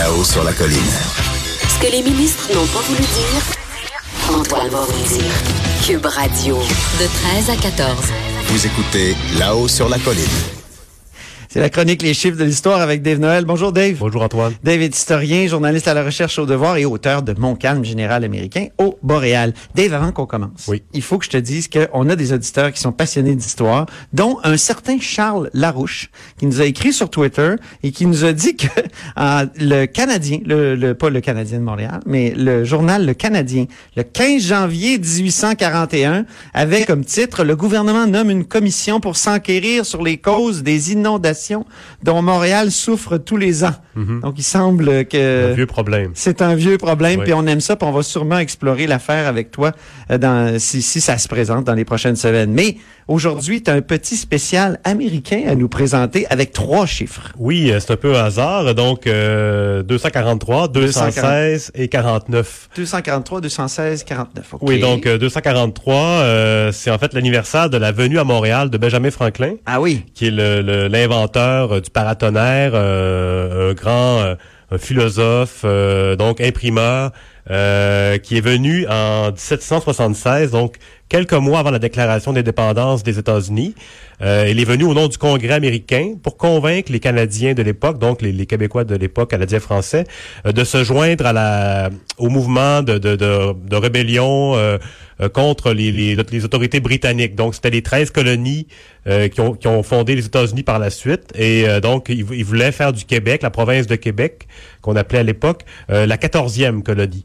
Là-haut sur la colline. Ce que les ministres n'ont pas voulu dire, Antoine va vous dire. Cube Radio, de 13 à 14. Vous écoutez Là-haut sur la colline. C'est la chronique Les chiffres de l'histoire avec Dave Noël. Bonjour Dave. Bonjour Antoine. Dave est historien, journaliste à la recherche au devoir et auteur de Mon calme général américain au Boréal. Dave, avant qu'on commence, Oui. il faut que je te dise qu'on a des auditeurs qui sont passionnés d'histoire, dont un certain Charles Larouche, qui nous a écrit sur Twitter et qui nous a dit que euh, le Canadien, le, le- pas le Canadien de Montréal, mais le journal Le Canadien, le 15 janvier 1841, avait comme titre « Le gouvernement nomme une commission pour s'enquérir sur les causes des inondations dont Montréal souffre tous les ans. Donc, il semble que... Un vieux problème. C'est un vieux problème, puis on aime ça, puis on va sûrement explorer l'affaire avec toi euh, dans, si, si ça se présente dans les prochaines semaines. Mais aujourd'hui, tu as un petit spécial américain à nous présenter avec trois chiffres. Oui, euh, c'est un peu hasard. Donc, euh, 243, 216 et 49. 243, 216, 49. OK. Oui, donc euh, 243, euh, c'est en fait l'anniversaire de la venue à Montréal de Benjamin Franklin, Ah oui. qui est l'inventeur euh, du paratonnerre, euh, un grand euh, philosophe, donc imprimeur, euh, qui est venu en 1776, donc quelques mois avant la déclaration d'indépendance des États-Unis. Euh, il est venu au nom du Congrès américain pour convaincre les Canadiens de l'époque, donc les, les Québécois de l'époque, Canadiens-Français, euh, de se joindre à la, au mouvement de, de, de, de rébellion euh, euh, contre les, les, les autorités britanniques. Donc, c'était les 13 colonies euh, qui, ont, qui ont fondé les États-Unis par la suite. Et donc, ils, ils voulaient faire du Québec, la province de Québec, qu'on appelait à l'époque, la 14e colonie.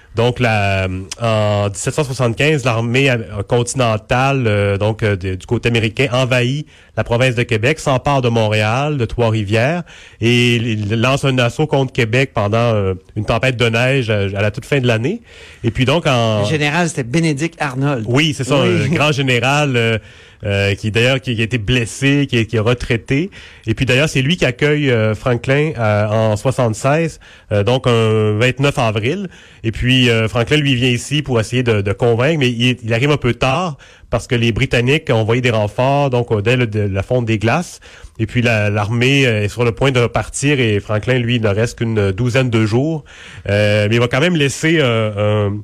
Donc, la, en 1775, l'armée continentale, euh, donc euh, du côté américain, envahit la province de Québec, s'empare de Montréal, de Trois-Rivières, et il lance un assaut contre Québec pendant euh, une tempête de neige à, à la toute fin de l'année. Et puis donc, en... Le général, c'était Bénédicte Arnold. Oui, c'est ça, Oui. un grand général euh, euh, qui d'ailleurs qui, qui a été blessé, qui est, qui est retraité. Et puis d'ailleurs, c'est lui qui accueille euh, Franklin euh, en 76, euh, donc un 29 avril. Et puis euh, Franklin lui vient ici pour essayer de, convaincre, mais il, arrive un peu tard parce que les Britanniques ont envoyé des renforts donc euh, dès de la fonte des glaces. Et puis la- l'armée euh, est sur le point de repartir et Franklin lui ne reste qu'une douzaine de jours, mais il va quand même laisser un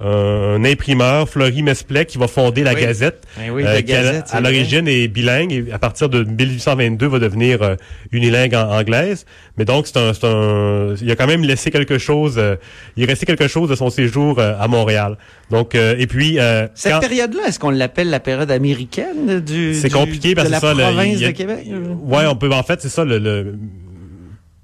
un imprimeur, Fleury Mesplet, qui va fonder la Oui. Gazette, Ben oui, euh, la qui Gazette, à, l'origine est bilingue et à partir de 1822 va devenir euh, unilingue en anglaise. Mais donc c'est un, un, il a quand même laissé quelque chose, euh, il est resté quelque chose de son séjour euh, à Montréal. Donc euh, et puis euh, Cette quand- période-là, est-ce qu'on l'appelle la période américaine du c'est compliqué parce de que ça, province a- de Québec? Ouais, on peut en fait c'est ça le, le-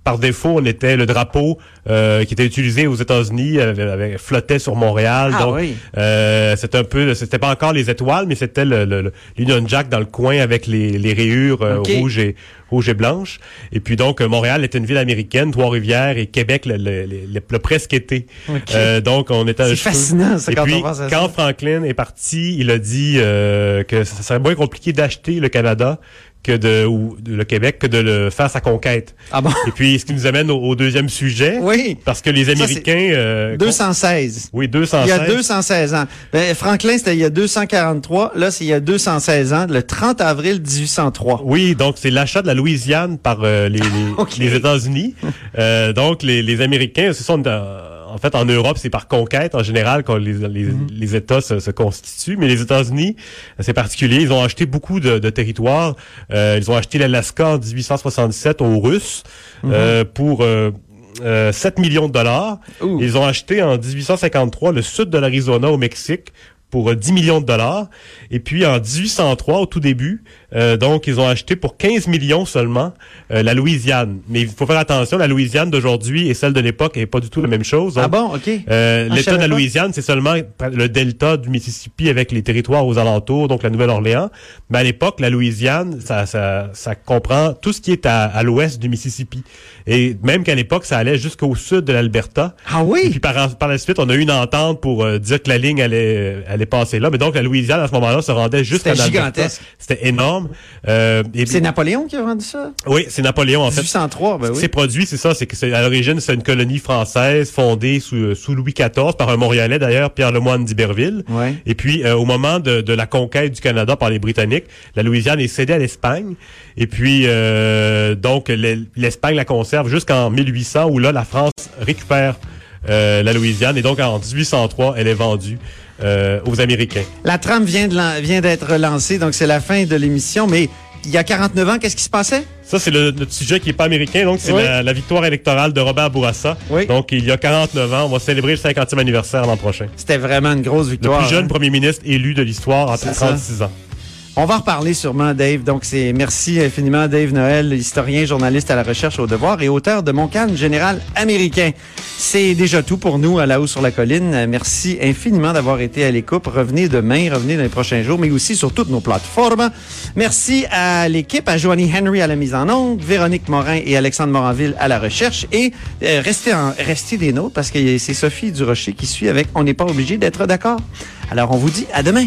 par défaut, on était le drapeau euh, qui était utilisé aux États-Unis, euh, avait- flottait sur Montréal. Ah donc, oui. euh, c'était un peu, c'était pas encore les étoiles, mais c'était le, le, le- l'Union Jack dans le coin avec les, les rayures euh, rouges et rouges et blanches. Et puis donc Montréal était une ville américaine, Trois-Rivières et Québec le, le, le- le presque été. Euh, donc on était. C'est fascinant, ça, Et quand puis on pense à ça. quand Franklin est parti, il a dit euh, que ça serait moins compliqué d'acheter le Canada que de ou de- le Québec que de le faire sa conquête. Ah bon? Et puis ce qui nous amène au, au deuxième sujet, Oui. parce que les Ça, Américains, euh, 216. oui 216, Il y a 216 ans. Ben, Franklin, c'était il y a 243. Là, c'est il y a 216 ans, le 30 avril 1803. Oui, donc c'est l'achat de la Louisiane par euh, les, les, États-Unis. Euh, donc les, les Américains, ce sont euh, en fait en Europe, c'est par conquête en général quand les, les, Mhm. les États se, se constituent. Mais les États-Unis, c'est particulier. Ils ont acheté beaucoup de, de territoires. Euh, ils ont acheté l'Alaska en 1867 aux Russes Mhm. euh, pour euh, euh, 7 millions de dollars. Ouh. Ils ont acheté en 1853 le sud de l'Arizona au Mexique pour euh, 10 millions de dollars. Et puis en 1803, au tout début, euh, donc ils ont acheté pour 15 millions seulement euh, la Louisiane. Mais il faut faire attention, la Louisiane d'aujourd'hui et celle de l'époque n'est pas du tout la même chose. Ah bon, OK. euh, Ah, L'État de la. Louisiane, c'est seulement le delta du Mississippi avec les territoires aux alentours, donc la Nouvelle-Orléans. Mais à l'époque, la Louisiane, ça, ça, ça comprend tout ce qui est à, à l'ouest du Mississippi. Et même qu'à l'époque, ça allait jusqu'au sud de l'Alberta. Ah Et oui? puis par, par la suite, on a eu une entente pour euh, dire que la ligne allait, allait passer là. Mais donc la Louisiane, à ce moment-là, se rendait jusqu'à C'était gigantesque. C'était énorme. Euh, C'est Napoléon qui a vendu ça? oui, c'est Napoléon en fait. 1803, ben Ce qui oui. s'est produit, c'est ça, c'est que c'est à l'origine, c'est une colonie française fondée sous, sous Louis XIV par un Montréalais d'ailleurs, Pierre Lemoine d'Iberville. Ouais. Et puis euh, au moment de, de la conquête du Canada par les Britanniques, la Louisiane est cédée à l'Espagne. Et puis euh, donc l'E- l'Espagne la conserve jusqu'en 1800 où là la France récupère euh, la Louisiane. Et donc, en 1803, elle est vendue euh, aux Américains. La trame vient d'être relancée, donc c'est la fin de l'émission. Mais il y a 49 ans, qu'est-ce qui se passait? Ça, c'est le, notre sujet qui est pas américain. Donc, c'est Oui. la, la victoire électorale de Robert Bourassa. Oui. Donc, il y a 49 ans, on va célébrer le 50e anniversaire l'an prochain. C'était vraiment une grosse Le victoire. plus jeune hein? premier ministre élu de l'histoire en C'est ça. 36 ans. On va reparler sûrement, Dave. Donc, c'est merci infiniment, Dave Noël, historien, journaliste à la recherche au devoir et auteur de Mon Canne général américain. C'est déjà tout pour nous à la haut sur la colline. Merci infiniment d'avoir été à l'écoute. Revenez demain, revenez dans les prochains jours, mais aussi sur toutes nos plateformes. Merci à l'équipe, à Joanie Henry à la mise en onde, Véronique Morin et Alexandre Moranville à la recherche. Et euh, restez, en, restez des nôtres parce que c'est Sophie Durocher qui suit avec On n'est pas obligé d'être d'accord. Alors, on vous dit à demain.